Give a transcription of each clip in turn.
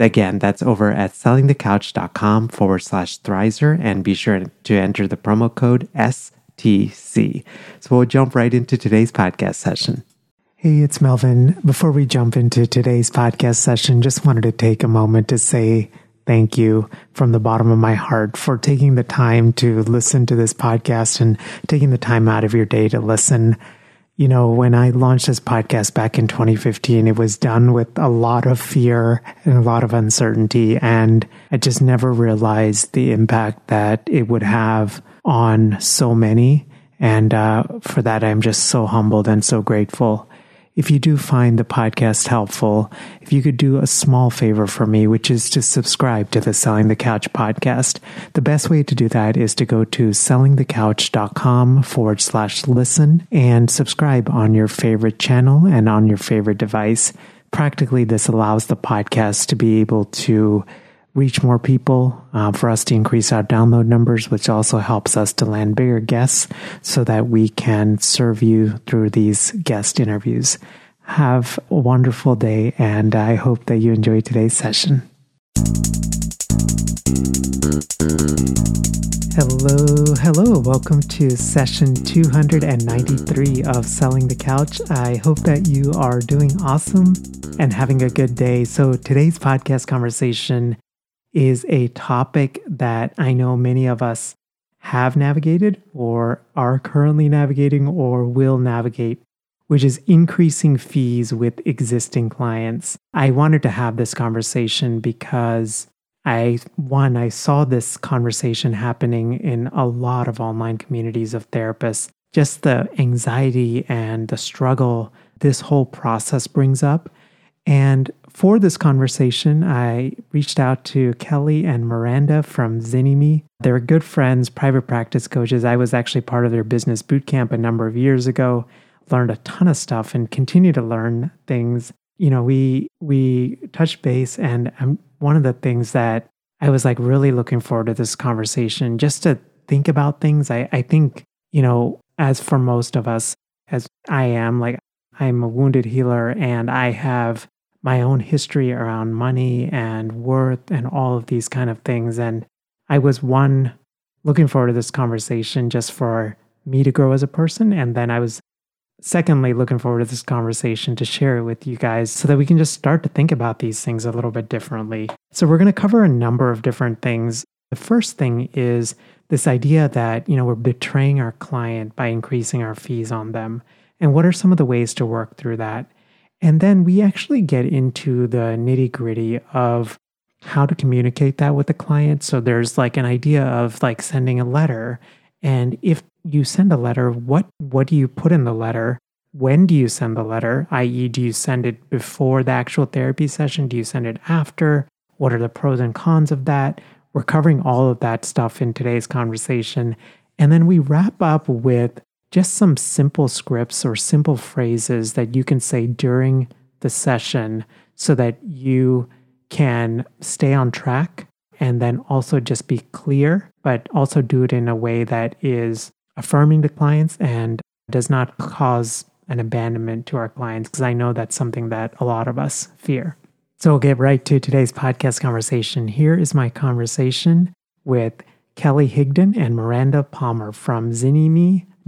Again, that's over at sellingthecouch.com forward slash Thrizer and be sure to enter the promo code STC. So we'll jump right into today's podcast session. Hey, it's Melvin. Before we jump into today's podcast session, just wanted to take a moment to say thank you from the bottom of my heart for taking the time to listen to this podcast and taking the time out of your day to listen you know, when I launched this podcast back in 2015, it was done with a lot of fear and a lot of uncertainty. And I just never realized the impact that it would have on so many. And uh, for that, I'm just so humbled and so grateful if you do find the podcast helpful, if you could do a small favor for me, which is to subscribe to the Selling the Couch podcast. The best way to do that is to go to sellingthecouch.com forward slash listen and subscribe on your favorite channel and on your favorite device. Practically, this allows the podcast to be able to reach more people, uh, for us to increase our download numbers, which also helps us to land bigger guests so that we can serve you through these guest interviews. Have a wonderful day, and I hope that you enjoy today's session. Hello, hello. Welcome to session 293 of Selling the Couch. I hope that you are doing awesome and having a good day. So, today's podcast conversation is a topic that I know many of us have navigated or are currently navigating or will navigate, which is increasing fees with existing clients. I wanted to have this conversation because I, one, I saw this conversation happening in a lot of online communities of therapists. Just the anxiety and the struggle this whole process brings up. And for this conversation, I reached out to Kelly and Miranda from Zynnyme. They're good friends, private practice coaches. I was actually part of their business boot camp a number of years ago. Learned a ton of stuff and continue to learn things. You know, we we touched base, and um, one of the things that I was like really looking forward to this conversation, just to think about things. I I think you know, as for most of us, as I am, like I'm a wounded healer, and I have my own history around money and worth and all of these kind of things. And I was one looking forward to this conversation just for me to grow as a person. And then I was secondly looking forward to this conversation to share it with you guys so that we can just start to think about these things a little bit differently. So we're going to cover a number of different things. The first thing is this idea that, you know, we're betraying our client by increasing our fees on them. And what are some of the ways to work through that? And then we actually get into the nitty gritty of how to communicate that with the client. So there's like an idea of like sending a letter. And if you send a letter, what what do you put in the letter? When do you send the letter? I.e., do you send it before the actual therapy session? Do you send it after? What are the pros and cons of that? We're covering all of that stuff in today's conversation. And then we wrap up with just some simple scripts or simple phrases that you can say during the session so that you can stay on track and then also just be clear, but also do it in a way that is affirming to clients and does not cause an abandonment to our clients, because I know that's something that a lot of us fear. So we'll get right to today's podcast conversation. Here is my conversation with Kelly Higdon and Miranda Palmer from Zynnyme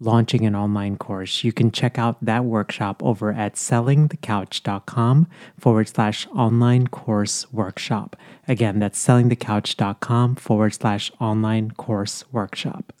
launching an online course, you can check out that workshop over at sellingthecouch.com forward slash online course workshop. Again, that's sellingthecouch.com forward slash online course workshop.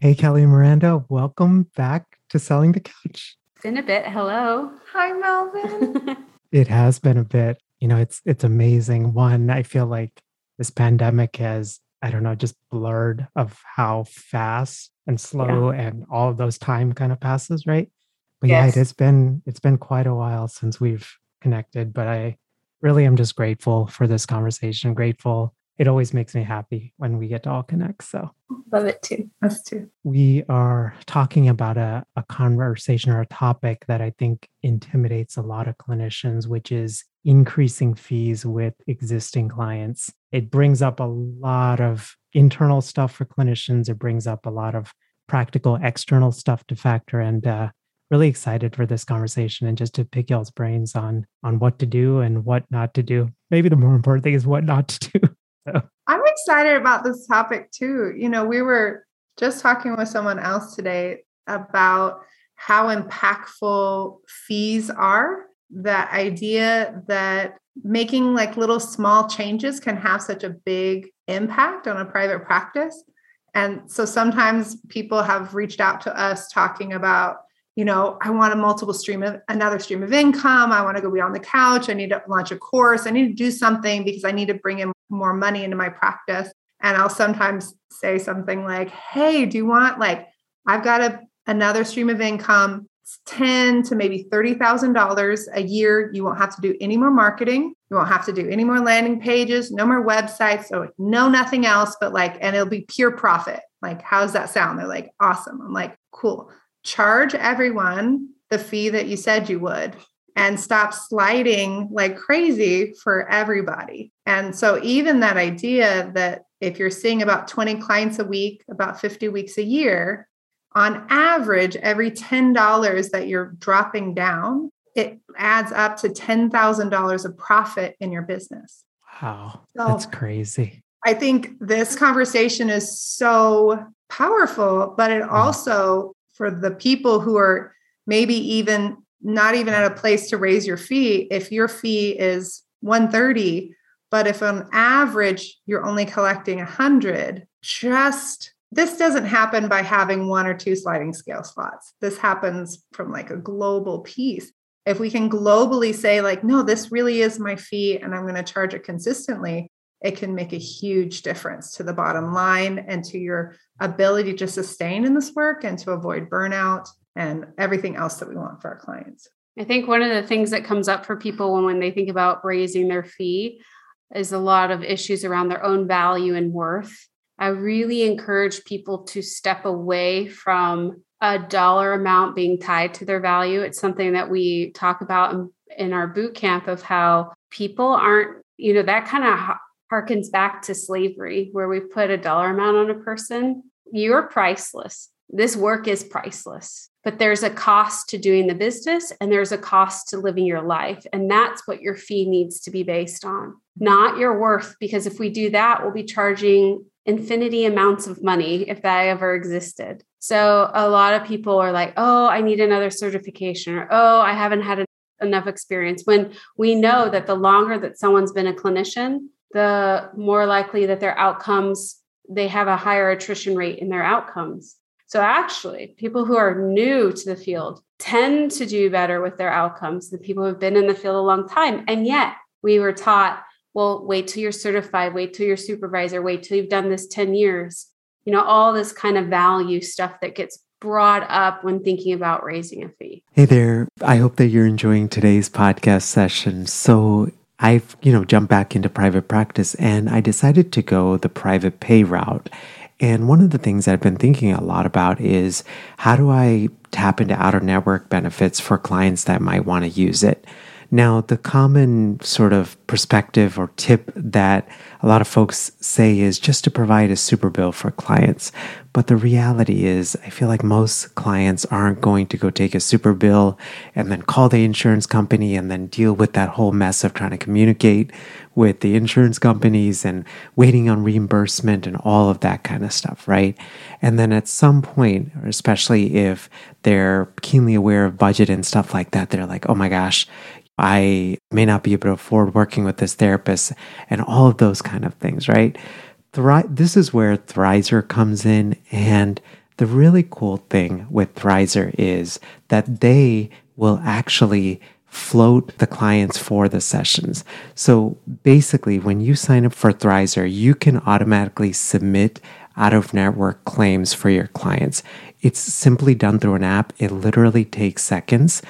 Hey, Kelly Miranda, welcome back to Selling the Couch. Been a bit. Hello. Hi, Melvin. it has been a bit. You know, it's it's amazing. One, I feel like this pandemic has I don't know, just blurred of how fast and slow yeah. and all of those time kind of passes, right? But yes. yeah, it's been it's been quite a while since we've connected, but I really am just grateful for this conversation. Grateful. It always makes me happy when we get to all connect. So love it too. Us too. We are talking about a, a conversation or a topic that I think intimidates a lot of clinicians, which is increasing fees with existing clients. It brings up a lot of internal stuff for clinicians. It brings up a lot of practical external stuff to factor and uh, really excited for this conversation and just to pick y'all's brains on on what to do and what not to do. Maybe the more important thing is what not to do. So. I'm excited about this topic too. You know, we were just talking with someone else today about how impactful fees are that idea that making like little small changes can have such a big impact on a private practice. And so sometimes people have reached out to us talking about, you know, I want a multiple stream of another stream of income. I want to go beyond the couch. I need to launch a course. I need to do something because I need to bring in more money into my practice. And I'll sometimes say something like, Hey, do you want like, I've got a, another stream of income ten to maybe thirty thousand dollars a year. You won't have to do any more marketing. You won't have to do any more landing pages, no more websites, so no nothing else. But like, and it'll be pure profit. Like, how's that sound? They're like, awesome. I'm like, cool. Charge everyone the fee that you said you would and stop sliding like crazy for everybody. And so, even that idea that if you're seeing about 20 clients a week, about 50 weeks a year, on average, every $10 that you're dropping down, it adds up to $10,000 of profit in your business. Wow. So that's crazy. I think this conversation is so powerful, but it mm. also, for the people who are maybe even not even at a place to raise your fee, if your fee is 130, but if on average you're only collecting 100, just this doesn't happen by having one or two sliding scale slots. This happens from like a global piece. If we can globally say, like, no, this really is my fee and I'm going to charge it consistently, it can make a huge difference to the bottom line and to your ability to sustain in this work and to avoid burnout and everything else that we want for our clients. I think one of the things that comes up for people when, when they think about raising their fee is a lot of issues around their own value and worth I really encourage people to step away from a dollar amount being tied to their value. It's something that we talk about in, in our boot camp of how people aren't, you know, that kind of harkens back to slavery where we put a dollar amount on a person. You're priceless. This work is priceless, but there's a cost to doing the business and there's a cost to living your life. And that's what your fee needs to be based on, not your worth. Because if we do that, we'll be charging infinity amounts of money if that ever existed. So a lot of people are like, oh, I need another certification, or oh, I haven't had enough experience. When we know that the longer that someone's been a clinician, the more likely that their outcomes, they have a higher attrition rate in their outcomes. So actually, people who are new to the field tend to do better with their outcomes than people who've been in the field a long time. And yet, we were taught well, wait till you're certified, wait till you're supervisor, wait till you've done this 10 years. You know, all this kind of value stuff that gets brought up when thinking about raising a fee. Hey there. I hope that you're enjoying today's podcast session. So, I've, you know, jumped back into private practice and I decided to go the private pay route. And one of the things I've been thinking a lot about is how do I tap into outer network benefits for clients that might want to use it? Now, the common sort of perspective or tip that a lot of folks say is just to provide a super bill for clients. But the reality is, I feel like most clients aren't going to go take a super bill and then call the insurance company and then deal with that whole mess of trying to communicate with the insurance companies and waiting on reimbursement and all of that kind of stuff, right? And then at some point, especially if they're keenly aware of budget and stuff like that, they're like, oh my gosh, I may not be able to afford working with this therapist and all of those kind of things, right? Thri- this is where Thrizer comes in. And the really cool thing with Thrizer is that they will actually float the clients for the sessions. So basically, when you sign up for Thrizer, you can automatically submit out of network claims for your clients. It's simply done through an app. It literally takes seconds.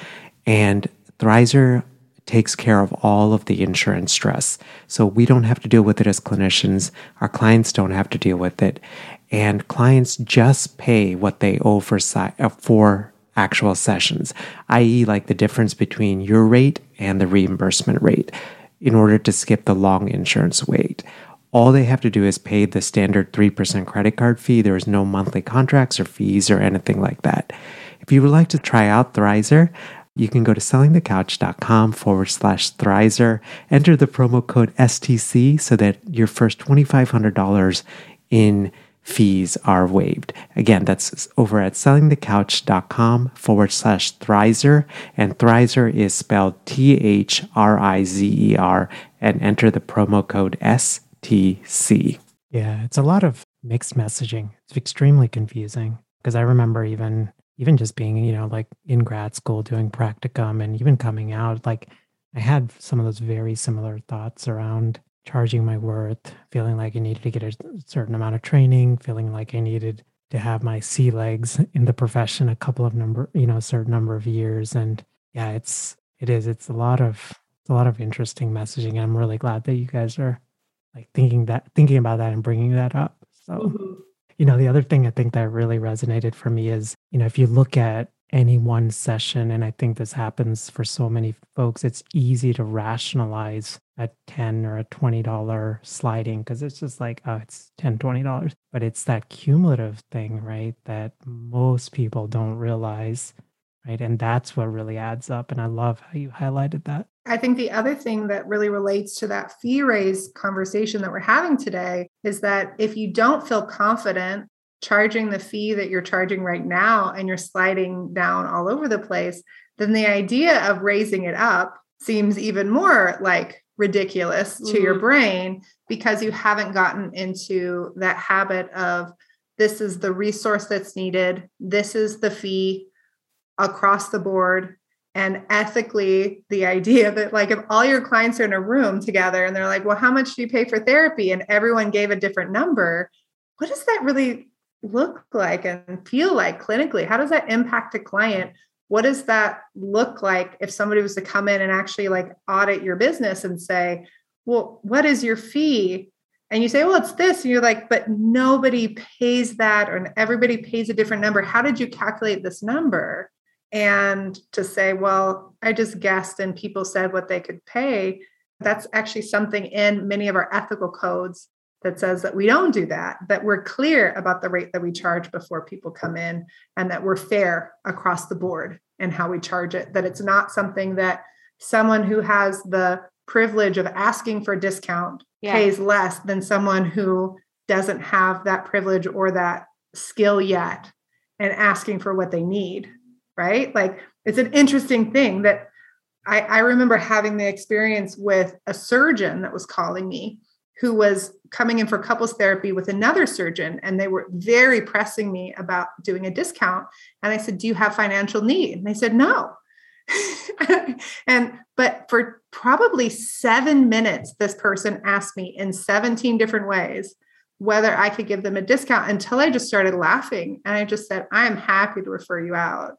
And Thrizer takes care of all of the insurance stress. So we don't have to deal with it as clinicians. Our clients don't have to deal with it. And clients just pay what they owe for, uh, for actual sessions, i.e., like the difference between your rate and the reimbursement rate in order to skip the long insurance wait. All they have to do is pay the standard 3% credit card fee. There is no monthly contracts or fees or anything like that. If you would like to try out Thrizer, you can go to sellingthecouch.com forward slash Thrizer, enter the promo code STC so that your first $2,500 in fees are waived. Again, that's over at sellingthecouch.com forward slash Thrizer. And Thrizer is spelled T H R I Z E R and enter the promo code STC. Yeah, it's a lot of mixed messaging. It's extremely confusing because I remember even even just being, you know, like in grad school doing practicum and even coming out, like I had some of those very similar thoughts around charging my worth, feeling like I needed to get a certain amount of training, feeling like I needed to have my sea legs in the profession a couple of number, you know, a certain number of years. And yeah, it's it is. It's a lot of it's a lot of interesting messaging. And I'm really glad that you guys are like thinking that thinking about that and bringing that up. So mm-hmm. You know, the other thing I think that really resonated for me is, you know, if you look at any one session and i think this happens for so many folks it's easy to rationalize a 10 or a 20 dollar sliding because it's just like oh it's 10 20 dollars. But it's that cumulative thing right that most people don't realize right? And that's what really adds up and i love how you highlighted that I think the other thing that really relates to that fee raise conversation that we're having today is that if you don't feel confident charging the fee that you're charging right now and you're sliding down all over the place, then the idea of raising it up seems even more like ridiculous to mm-hmm. your brain because you haven't gotten into that habit of this is the resource that's needed, this is the fee across the board. And ethically, the idea that, like, if all your clients are in a room together and they're like, well, how much do you pay for therapy? And everyone gave a different number, what does that really look like and feel like clinically? How does that impact a client? What does that look like if somebody was to come in and actually like audit your business and say, well, what is your fee? And you say, well, it's this. And you're like, but nobody pays that, or everybody pays a different number. How did you calculate this number? And to say, well, I just guessed and people said what they could pay. That's actually something in many of our ethical codes that says that we don't do that, that we're clear about the rate that we charge before people come in, and that we're fair across the board in how we charge it, that it's not something that someone who has the privilege of asking for a discount yeah. pays less than someone who doesn't have that privilege or that skill yet and asking for what they need, right? Like it's an interesting thing that I, I remember having the experience with a surgeon that was calling me who was coming in for couples therapy with another surgeon and they were very pressing me about doing a discount. And i said do you have financial need? And they said no. And but for probably 7 minutes this person asked me in 17 different ways whether i could give them a discount until i just started laughing. And i just said i am happy to refer you out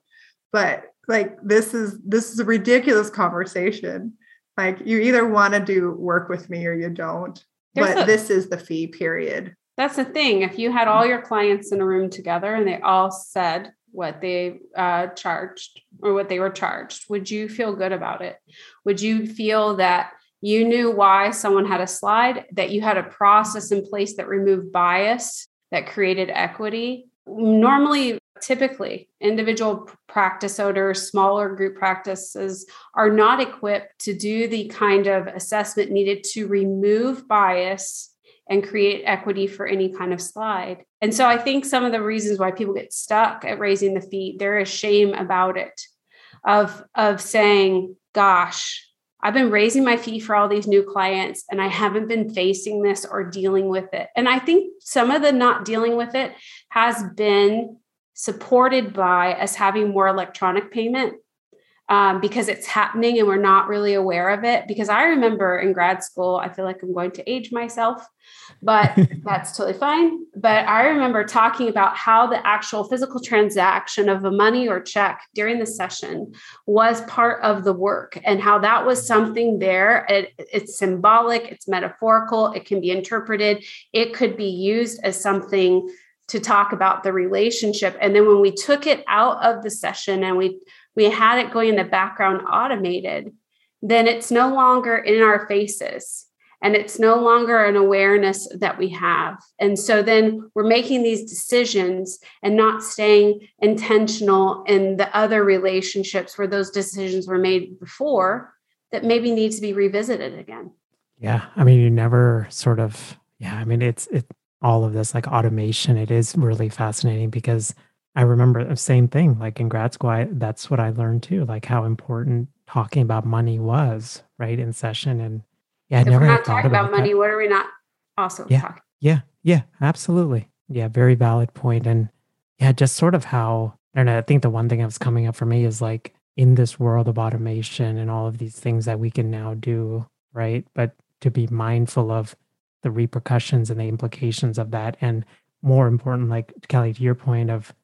but like this is this is a ridiculous conversation like you either want to do work with me or you don't but a, this is the fee period. That's the thing. If you had all your clients in a room together and they all said what they uh, charged or what they were charged, would you feel good about it? Would you feel that you knew why someone had a slide, that you had a process in place that removed bias, that created equity? Normally, typically, individual practice owners, smaller group practices are not equipped to do the kind of assessment needed to remove bias and create equity for any kind of slide. And so I think some of the reasons why people get stuck at raising the fee, there is shame about it of of saying, gosh, I've been raising my fee for all these new clients and I haven't been facing this or dealing with it. And I think some of the not dealing with it has been supported by us having more electronic payment um, because it's happening and we're not really aware of it. Because I remember in grad school, I feel like I'm going to age myself, but that's totally fine. But I remember talking about how the actual physical transaction of a money or check during the session was part of the work and how that was something there. It, it's symbolic, it's metaphorical, it can be interpreted, it could be used as something to talk about the relationship. And then when we took it out of the session and we we had it going in the background automated, then it's no longer in our faces and it's no longer an awareness that we have. And so then we're making these decisions and not staying intentional in the other relationships where those decisions were made before that maybe needs to be revisited again. Yeah. I mean, you never sort of, yeah, I mean, it's, it, all of this like automation, it is really fascinating because I remember the same thing. Like in grad school, I, that's what I learned too, like how important talking about money was, right, in session. And yeah, I if never we're not talking about, about money. What are we not also yeah, talking? Yeah, yeah, absolutely. Yeah, very valid. And yeah, just sort of how I don't know. I think the one thing that was coming up for me is like in this world of automation and all of these things that we can now do, right? But to be mindful of the repercussions and the implications of that, and more important, like Kelly, to your point of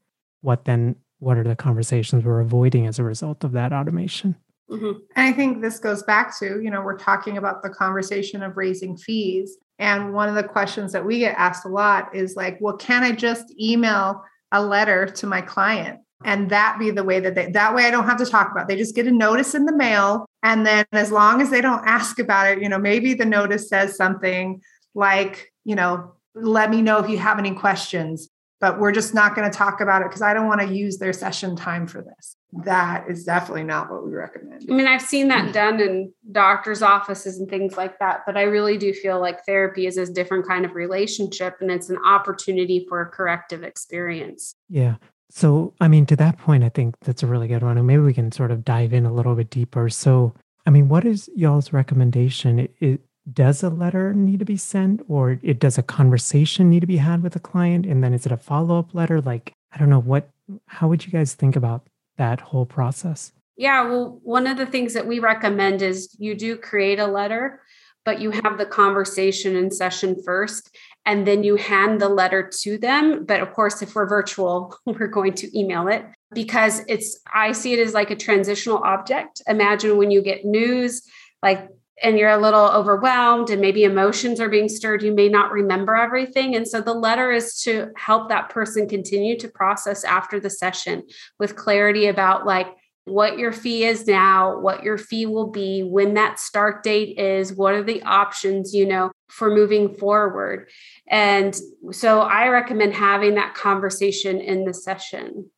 what then what are the conversations we're avoiding as a result of that automation mm-hmm. and i think this goes back to you know we're talking about the conversation of raising fees and one of the questions that we get asked a lot is like well can i just email a letter to my client and that be the way that they that way i don't have to talk about it. they just get a notice in the mail and then as long as they don't ask about it you know maybe the notice says something like you know let me know if you have any questions but we're just not going to talk about it because I don't want to use their session time for this. That is definitely not what we recommend. I mean, I've seen that mm. done in doctors' offices and things like that, but I really do feel like therapy is a different kind of relationship and it's an opportunity for a corrective experience. Yeah. So, I mean, to that point, I think that's a really good one. And maybe we can sort of dive in a little bit deeper. So, I mean, what is y'all's recommendation? It, it, does a letter need to be sent or it does a conversation need to be had with a client? And then is it a follow-up letter? Like i don't know what how would you guys think about that whole process? Yeah well one of the things that we recommend is you do create a letter but you have the conversation in session first and then you hand the letter to them. But of course if we're virtual we're going to email it because it's i see it as like a transitional object. Imagine when you get news like and you're a little overwhelmed and maybe emotions are being stirred, you may not remember everything. And so the letter is to help that person continue to process after the session with clarity about like what your fee is now, what your fee will be, when that start date is, what are the options, you know, for moving forward. And so I recommend having that conversation in the session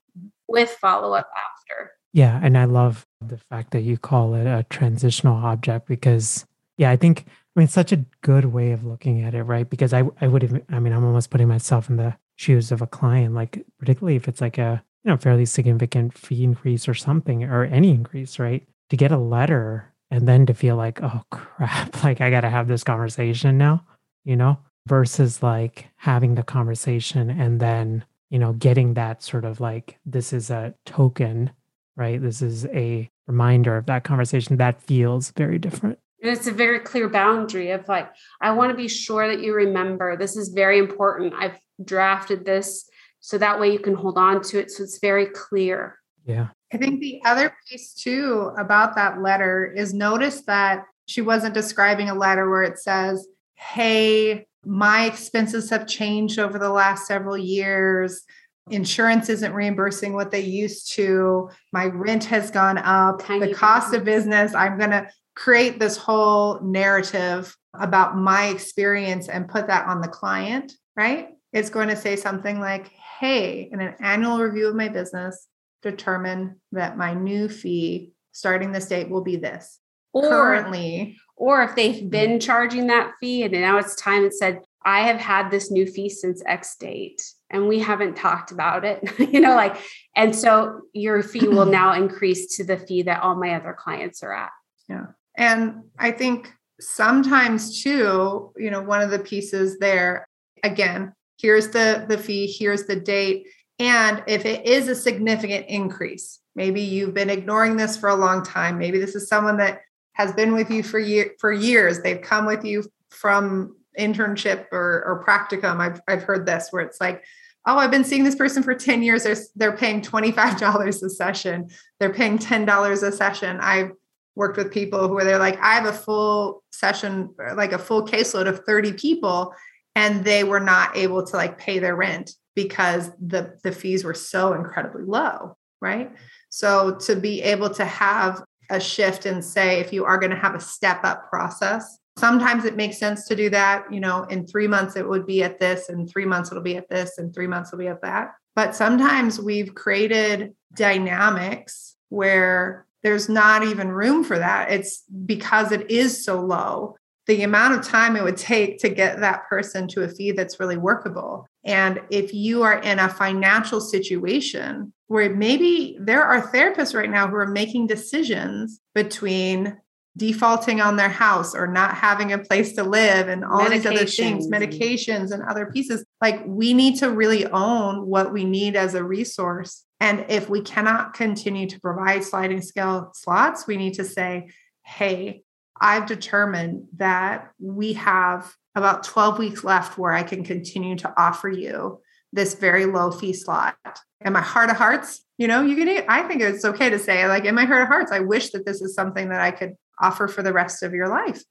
with follow up after. Yeah, and I love the fact that you call it a transitional object because yeah, I think I mean such a good way of looking at it, right? Because I I would have I mean I'm almost putting myself in the shoes of a client, like particularly if it's like a you know fairly significant fee increase or something or any increase, right? To get a letter and then to feel like oh crap, like I got to have this conversation now, you know, versus like having the conversation and then you know getting that sort of like this is a token right? This is a reminder of that conversation that feels very different. And it's a very clear boundary of like, I want to be sure that you remember this is very important. I've drafted this so that way you can hold on to it. So it's very clear. Yeah. I think the other piece too about that letter is notice that she wasn't describing a letter where it says, Hey, my expenses have changed over the last several years insurance isn't reimbursing what they used to, my rent has gone up, Tiny the cost of business, I'm going to create this whole narrative about my experience and put that on the client, right? It's going to say something like, hey, in an annual review of my business, determine that my new fee starting this date will be this. Or Currently, or if they've mm-hmm. been charging that fee and now it's time it said i have had this new fee since x date and we haven't talked about it you know like and so your fee will now increase to the fee that all my other clients are at Yeah. And I think sometimes too, you know, one of the pieces there, again, here's the the fee, here's the date. And if it is a significant increase, maybe you've been ignoring this for a long time. Maybe this is someone that has been with you for year for years. They've come with you from internship or, or practicum. I've I've heard this where it's like, oh, I've been seeing this person for 10 years. They're, they're paying $25 a session. They're paying $10 a session. I've worked with people who are they're like, I have a full session, like a full caseload of 30 people, and they were not able to like pay their rent because the the fees were so incredibly low, right? So to be able to have a shift and say if you are going to have a step up process, sometimes it makes sense to do that, you know, in 3 months it would be at this and 3 months it'll be at this and 3 months it'll be at that. But sometimes we've created dynamics where there's not even room for that. It's because it is so low. The amount of time it would take to get that person to a fee that's really workable. And if you are in a financial situation where maybe there are therapists right now who are making decisions between defaulting on their house or not having a place to live and all these other things, Medications and- other pieces, like we need to really own what we need as a resource. And if we cannot continue to provide sliding scale slots, we need to say, hey, I've determined that we have about 12 weeks left where I can continue to offer you this very low fee slot. And my heart of hearts, you know, you can, I think it's okay to say, like, in my heart of hearts, I wish that this is something that I could offer for the rest of your life.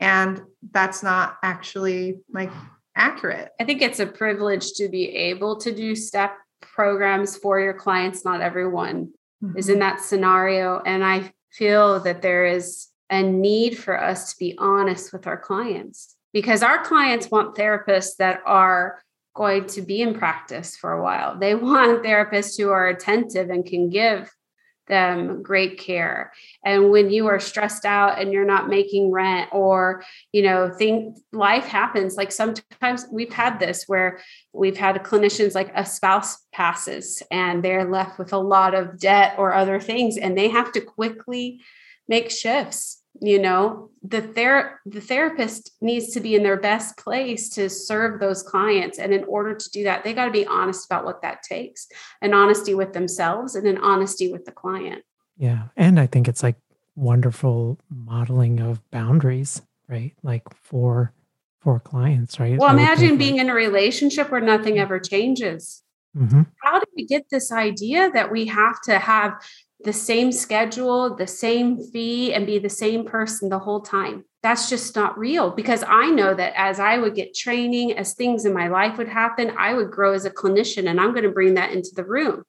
And that's not actually like accurate. i think it's a privilege to be able to do step programs for your clients not everyone is mm-hmm. in that scenario. And I feel that there is a need for us to be honest with our clients because our clients want therapists that are going to be in practice for a while. They want therapists who are attentive and can give them great care. And when you are stressed out and you're not making rent or, you know, think life happens. Like sometimes we've had this where we've had clinicians like a spouse passes and they're left with a lot of debt or other things and they have to quickly make shifts you know the ther- the therapist needs to be in their best place to serve those clients and in order to do that they got to be honest about what that takes an honesty with themselves and an honesty with the client Yeah. And I think it's like wonderful modeling of boundaries, right? Like for for clients, right? well I imagine being in a relationship where nothing ever changes Mhm. how do we get this idea that we have to have the same schedule, the same fee, and be the same person the whole time? That's just not real because I know that as I would get training, as things in my life would happen, I would grow as a clinician and I'm going to bring that into the room.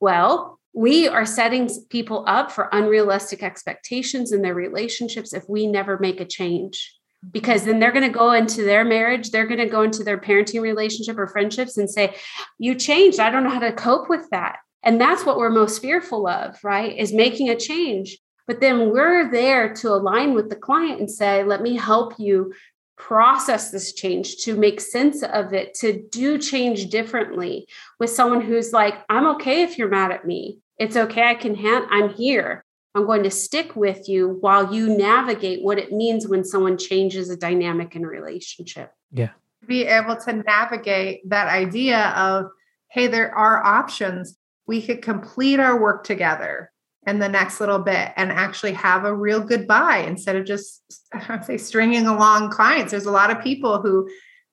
Well, we are setting people up for unrealistic expectations in their relationships if we never make a change because then they're going to go into their marriage they're going to go into their parenting relationship or friendships and say you changed i don't know how to cope with that and that's what we're most fearful of right is making a change but then we're there to align with the client and say let me help you process this change to make sense of it to do change differently with someone who's like i'm okay if you're mad at me it's okay i can hand i'm here I'm going to stick with you while you navigate what it means when someone changes a dynamic in a relationship. Yeah. Be able to navigate that idea of, hey, there are options. We could complete our work together in the next little bit and actually have a real goodbye instead of just I say stringing along clients. There's a lot of people who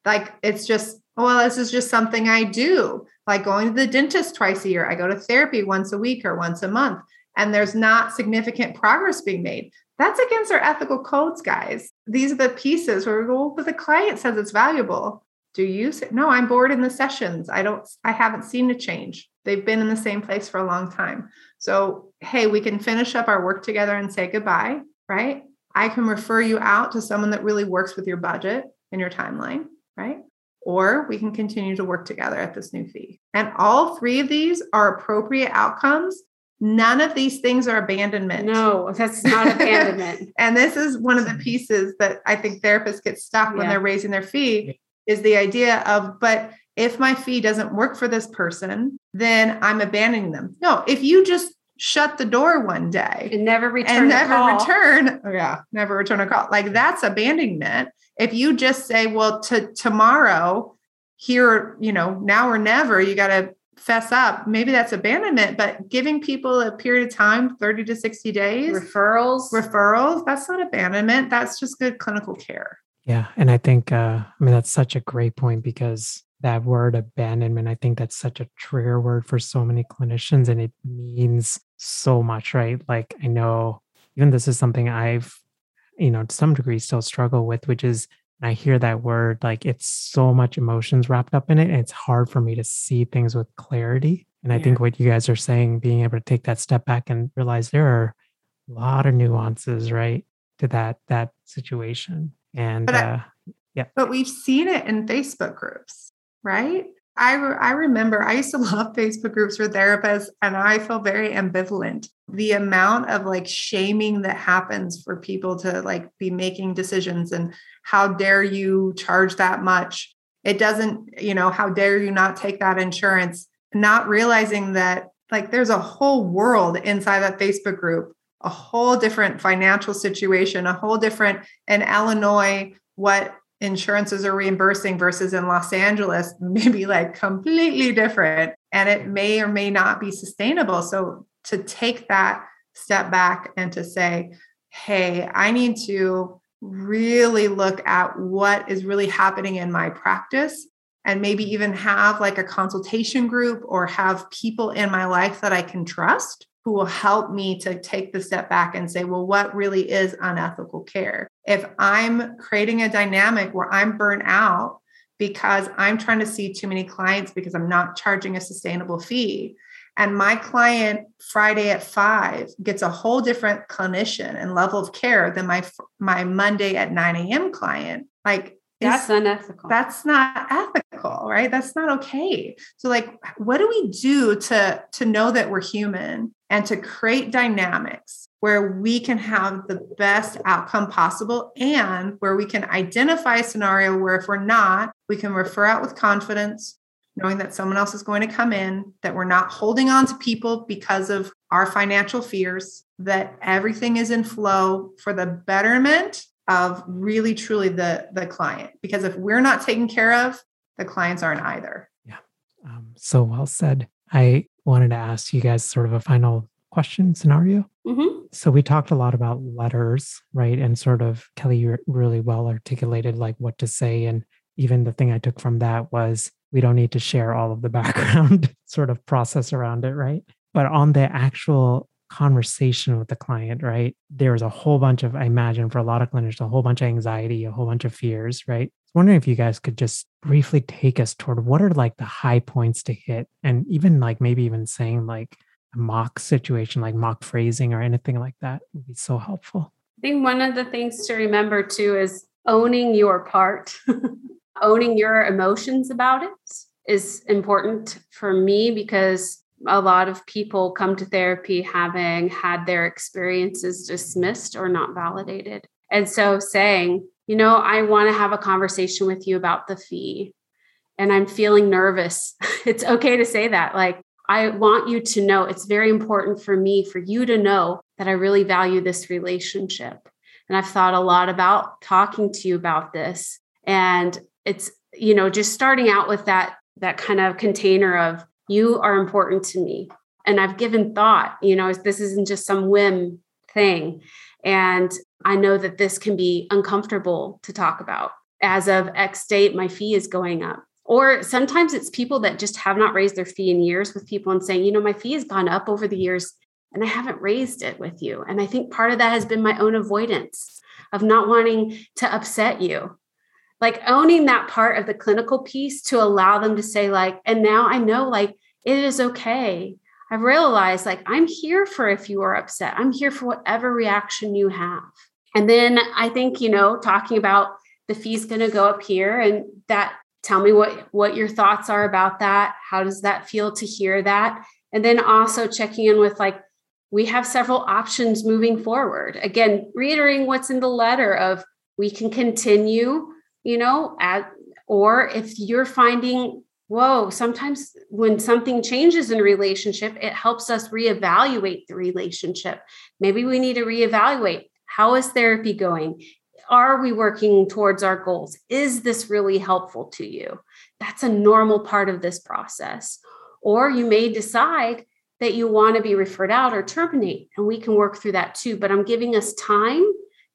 like it's just, well, this is just something I do. Like going to the dentist twice a year. I go to therapy once a week or once a month and there's not significant progress being made. That's against our ethical codes, guys. These are the pieces where we go, well, but the client says it's valuable. Do you say, no, I'm bored in the sessions. I don't, I haven't seen a change. They've been in the same place for a long time. So, hey, we can finish up our work together and say goodbye, right? I can refer you out to someone that really works with your budget and your timeline, right? Or we can continue to work together at this new fee. And all three of these are appropriate outcomes. None of these things are abandonment. No, that's not abandonment. and this is one of the pieces that I think therapists get stuck when they're raising their fee is the idea of, but if my fee doesn't work for this person, then I'm abandoning them. No, if you just shut the door one day and never return and never call. return, oh yeah, never return a call. Like that's abandonment. If you just say, well, to tomorrow, here, you know, now or never, you got to fess up. Maybe that's abandonment, but giving people a period of time, 30 to 60 days, referrals, referrals, that's not abandonment. That's just good clinical care. Yeah. And I think, uh, I mean, that's such a great point because that word abandonment, I think that's such a trigger word for so many clinicians and it means so much, right? Like, I know even this is something I've, you know, to some degree still struggle with, which is I hear that word, like it's so much emotions wrapped up in it. And it's hard for me to see things with clarity. And I yeah. think what you guys are saying, being able to take that step back and realize there are a lot of nuances, right, to that that situation. And I, uh, yeah. But we've seen it in Facebook groups, right? I, re- I remember I used to love Facebook groups for therapists, and I feel very ambivalent. The amount of like shaming that happens for people to like be making decisions and how dare you charge that much? It doesn't, you know, how dare you not take that insurance? Not realizing that like there's a whole world inside that Facebook group, a whole different financial situation, a whole different in Illinois, what insurances are reimbursing versus in Los Angeles, maybe like completely different. And it may or may not be sustainable. So to take that step back and to say, hey, I need to really look at what is really happening in my practice and maybe even have like a consultation group or have people in my life that I can trust who will help me to take the step back and say, well, what really is unethical care? If I'm creating a dynamic where I'm burnt out because I'm trying to see too many clients because I'm not charging a sustainable fee, and my client Friday at five gets a whole different clinician and level of care than my my Monday at 9 a.m. client, like that's unethical. That's not ethical, right? That's not okay. So like what do we do to to know that we're human and to create dynamics where we can have the best outcome possible and where we can identify a scenario where if we're not, we can refer out with confidence, knowing that someone else is going to come in, that we're not holding on to people because of our financial fears, that everything is in flow for the betterment of really truly the the client. Because if we're not taken care of the clients aren't either. Yeah. Um, so well said. I wanted to ask you guys sort of a final question scenario mm-hmm. so we talked a lot about letters right and sort of kelly you really well articulated like what to say and even the thing i took from that was we don't need to share all of the background sort of process around it right but on the actual conversation with the client, right? There's a whole bunch of, I imagine for a lot of clinicians, a whole bunch of anxiety, a whole bunch of fears, right? Wondering if you guys could just briefly take us toward what are like the high points to hit and even like maybe even saying like a mock situation, like mock phrasing or anything like that would be so helpful. I think one of the things to remember too is owning your part, owning your emotions about it is important for me because a lot of people come to therapy having had their experiences dismissed or not validated. And so saying, you know, I want to have a conversation with you about the fee and I'm feeling nervous. it's okay to say that. Like, I want you to know it's very important for me, for you to know that I really value this relationship. And I've thought a lot about talking to you about this. And it's, you know, just starting out with that that kind of container of you are important to me. And I've given thought, you know, this isn't just some whim thing. And I know that this can be uncomfortable to talk about. As of X date, my fee is going up. Or sometimes it's people that just have not raised their fee in years with people and saying, you know, my fee has gone up over the years and I haven't raised it with you. And I think part of that has been my own avoidance of not wanting to upset you like owning that part of the clinical piece to allow them to say like and now i know like it is okay i've realized like i'm here for if you are upset i'm here for whatever reaction you have and then i think you know talking about the fee's going to go up here and that tell me what what your thoughts are about that. How does that feel to hear that? And then also checking in with like we have several options moving forward. Again reiterating what's in the letter of we can continue you know at or if you're finding whoa sometimes when something changes in a relationship it helps us reevaluate the relationship. Maybe we need to reevaluate how is therapy going? Are we working towards our goals? Is this really helpful to you? That's a normal part of this process. Or you may decide that you want to be referred out or terminate and we can work through that too but i'm giving us time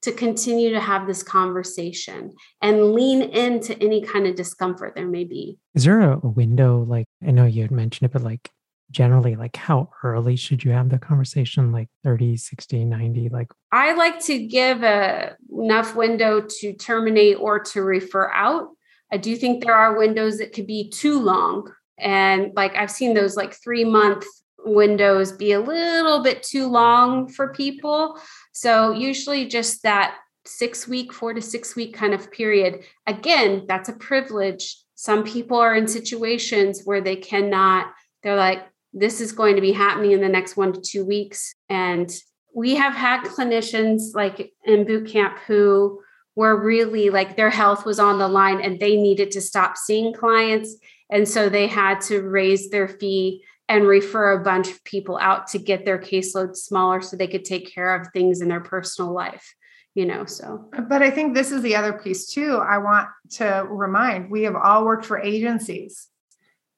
to continue to have this conversation and lean into any kind of discomfort there may be. Is there a window, like I know you had mentioned it, but like generally, like how early should you have the conversation? Like 30, 60, 90? Like I like to give a enough window to terminate or to refer out. I do think there are windows that could be too long. And like I've seen those like three month windows be a little bit too long for people. So, usually just that six week, four to six week kind of period. Again, that's a privilege. Some people are in situations where they cannot, they're like, this is going to be happening in the next one to two weeks. And we have had clinicians like in boot camp who were really like their health was on the line and they needed to stop seeing clients. And so they had to raise their fee and refer a bunch of people out to get their caseload smaller so they could take care of things in their personal life you know so but i think this is the other piece too i want to remind we have all worked for agencies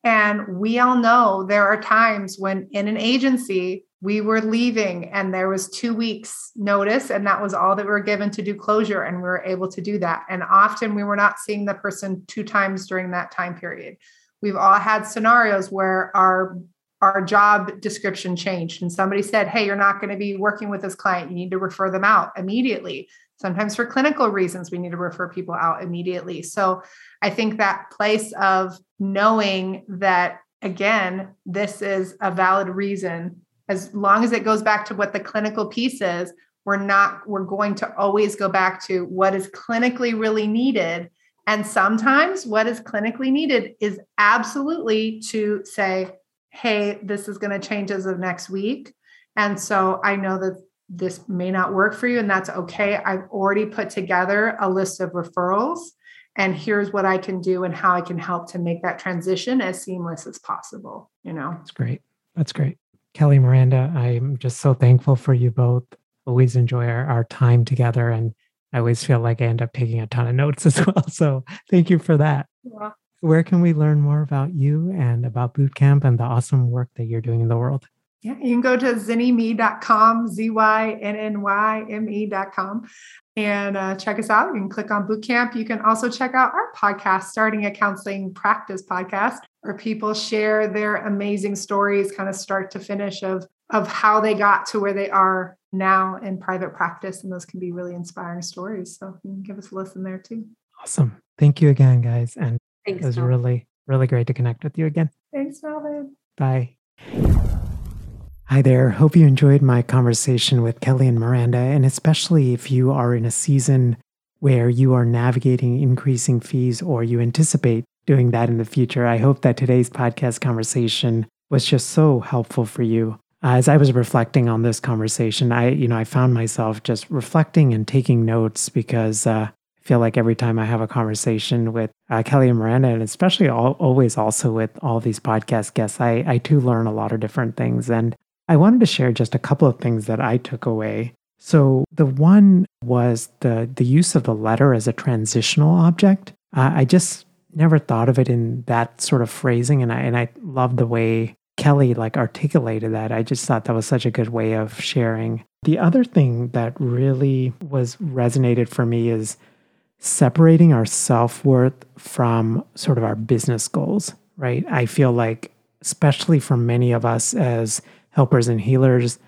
and we all know there are times when in an agency we were leaving and there was two weeks notice and that was all that we were given to do closure and we were able to do that and often we were not seeing the person two times during that time period we've all had scenarios where our our job description changed and somebody said, Hey, you're not going to be working with this client. You need to refer them out immediately. Sometimes for clinical reasons, we need to refer people out immediately. So I think that place of knowing that, again, this is a valid reason, as long as it goes back to what the clinical piece is, we're not, we're going to always go back to what is clinically really needed. And sometimes what is clinically needed is absolutely to say, hey, this is going to change as of next week. And so I know that this may not work for you, and that's okay. I've already put together a list of referrals, and here's what I can do and how I can help to make that transition as seamless as possible. You know, that's great. That's great. Kelly Miranda, I'm just so thankful for you both. Always enjoy our, our time together. And I always feel like I end up taking a ton of notes as well. So thank you for that. Yeah where can we learn more about you and about bootcamp and the awesome work that you're doing in the world? Yeah, you can go to zynnyme.com, Z Y N N Y M E.com, and uh, check us out. You can click on Bootcamp. You can also check out our podcast, Starting a Counseling Practice podcast, where people share their amazing stories, kind of start to finish, of, of how they got to where they are now in private practice. And those can be really inspiring stories. So you can give us a listen there too. Awesome. Thank you again, guys. And Thanks. It was Melvin. really, really great to connect with you again. Thanks, Melvin. Bye. Hi there. Hope you enjoyed my conversation with Kelly and Miranda, and especially if you are in a season where you are navigating increasing fees or you anticipate doing that in the future. I hope that today's podcast conversation was just so helpful for you. As I was reflecting on this conversation, I, you know, I found myself just reflecting and taking notes because uh, I feel like every time I have a conversation with uh, Kelly and Miranda, and especially all, always also with all these podcast guests, I, I too learn a lot of different things. And I wanted to share just a couple of things that I took away. So the one was the the use of the letter as a transitional object. Uh, I just never thought of it in that sort of phrasing, and I and I love the way Kelly like articulated that. I just thought that was such a good way of sharing. The other thing that really was resonated for me is separating our self worth from sort of our business goals, right? I feel like, especially for many of us as helpers and healers,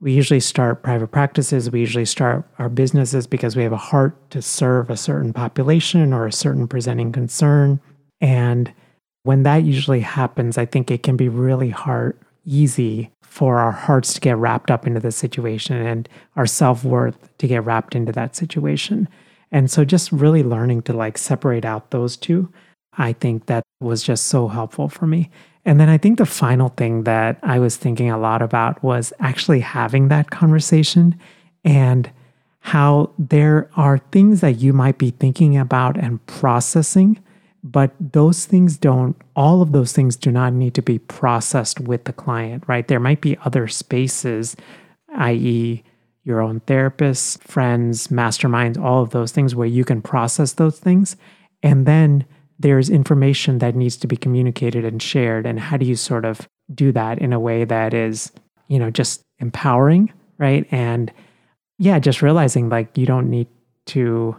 we usually start private practices, we usually start our businesses because we have a heart to serve a certain population or a certain presenting concern. And when that usually happens, I think it can be really hard, easy for our hearts to get wrapped up into the situation and our self worth to get wrapped into that situation. And so just really learning to like separate out those two, I think that was just so helpful for me. And then I think the final thing that I was thinking a lot about was actually having that conversation and how there are things that you might be thinking about and processing, but those things don't, all of those things do not need to be processed with the client, right? There might be other spaces, i.e., your own therapists, friends, masterminds, all of those things where you can process those things. And then there's information that needs to be communicated and shared. And how do you sort of do that in a way that is you know just empowering right? And yeah just realizing like you don't need to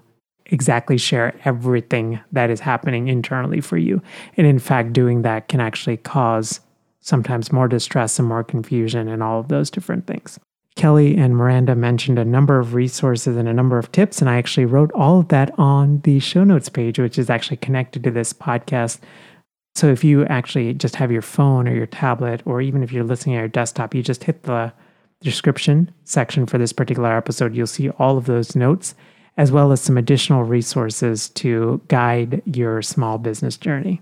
exactly share everything that is happening internally for you. And in fact doing that can actually cause sometimes more distress and more confusion and all of those different things Kelly and Miranda mentioned a number of resources and a number of tips, and I actually wrote all of that on the show notes page, which is actually connected to this podcast. So if you actually just have your phone or your tablet, or even if you're listening on your desktop, you just hit the description section for this particular episode, you'll see all of those notes, as well as some additional resources to guide your small business journey.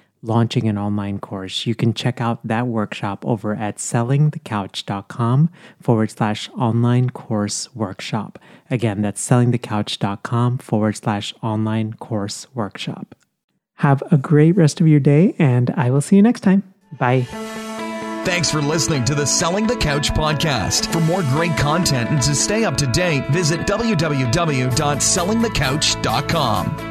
launching an online course, you can check out that workshop over at sellingthecouch.com forward slash online course workshop. Again, that's sellingthecouch.com forward slash online course workshop. Have a great rest of your day, and I will see you next time. Bye. Thanks for listening to the Selling the Couch podcast. For more great content and to stay up to date, visit www.sellingthecouch.com.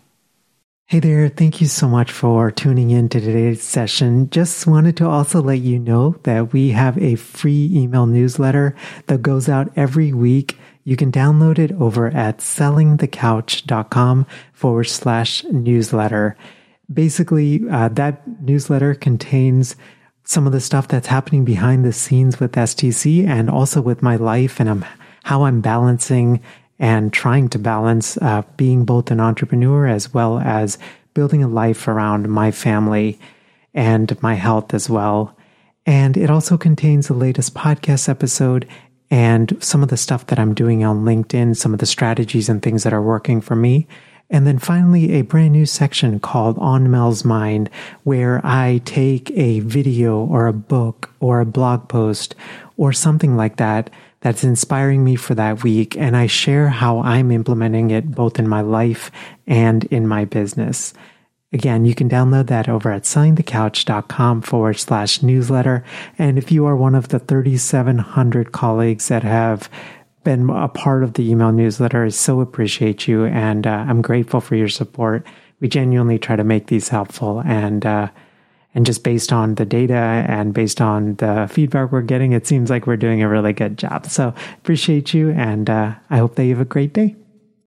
Hey there, thank you so much for tuning in to today's session. Just wanted to also let you know that we have a free email newsletter that goes out every week. You can download it over at sellingthecouch.com forward slash newsletter. Basically, uh, that newsletter contains some of the stuff that's happening behind the scenes with STC and also with my life and I'm, how I'm balancing and trying to balance uh, being both an entrepreneur as well as building a life around my family and my health as well. And it also contains the latest podcast episode and some of the stuff that I'm doing on LinkedIn, some of the strategies and things that are working for me. And then finally, a brand new section called On Mel's Mind, where I take a video or a book or a blog post or something like that that's inspiring me for that week. And I share how I'm implementing it both in my life and in my business. Again, you can download that over at sellingthecouch.com forward slash newsletter. And if you are one of the 3,700 colleagues that have been a part of the email newsletter, I so appreciate you. And uh, I'm grateful for your support. We genuinely try to make these helpful. And, uh, And just based on the data and based on the feedback we're getting, it seems like we're doing a really good job. So appreciate you. And uh, I hope that you have a great day.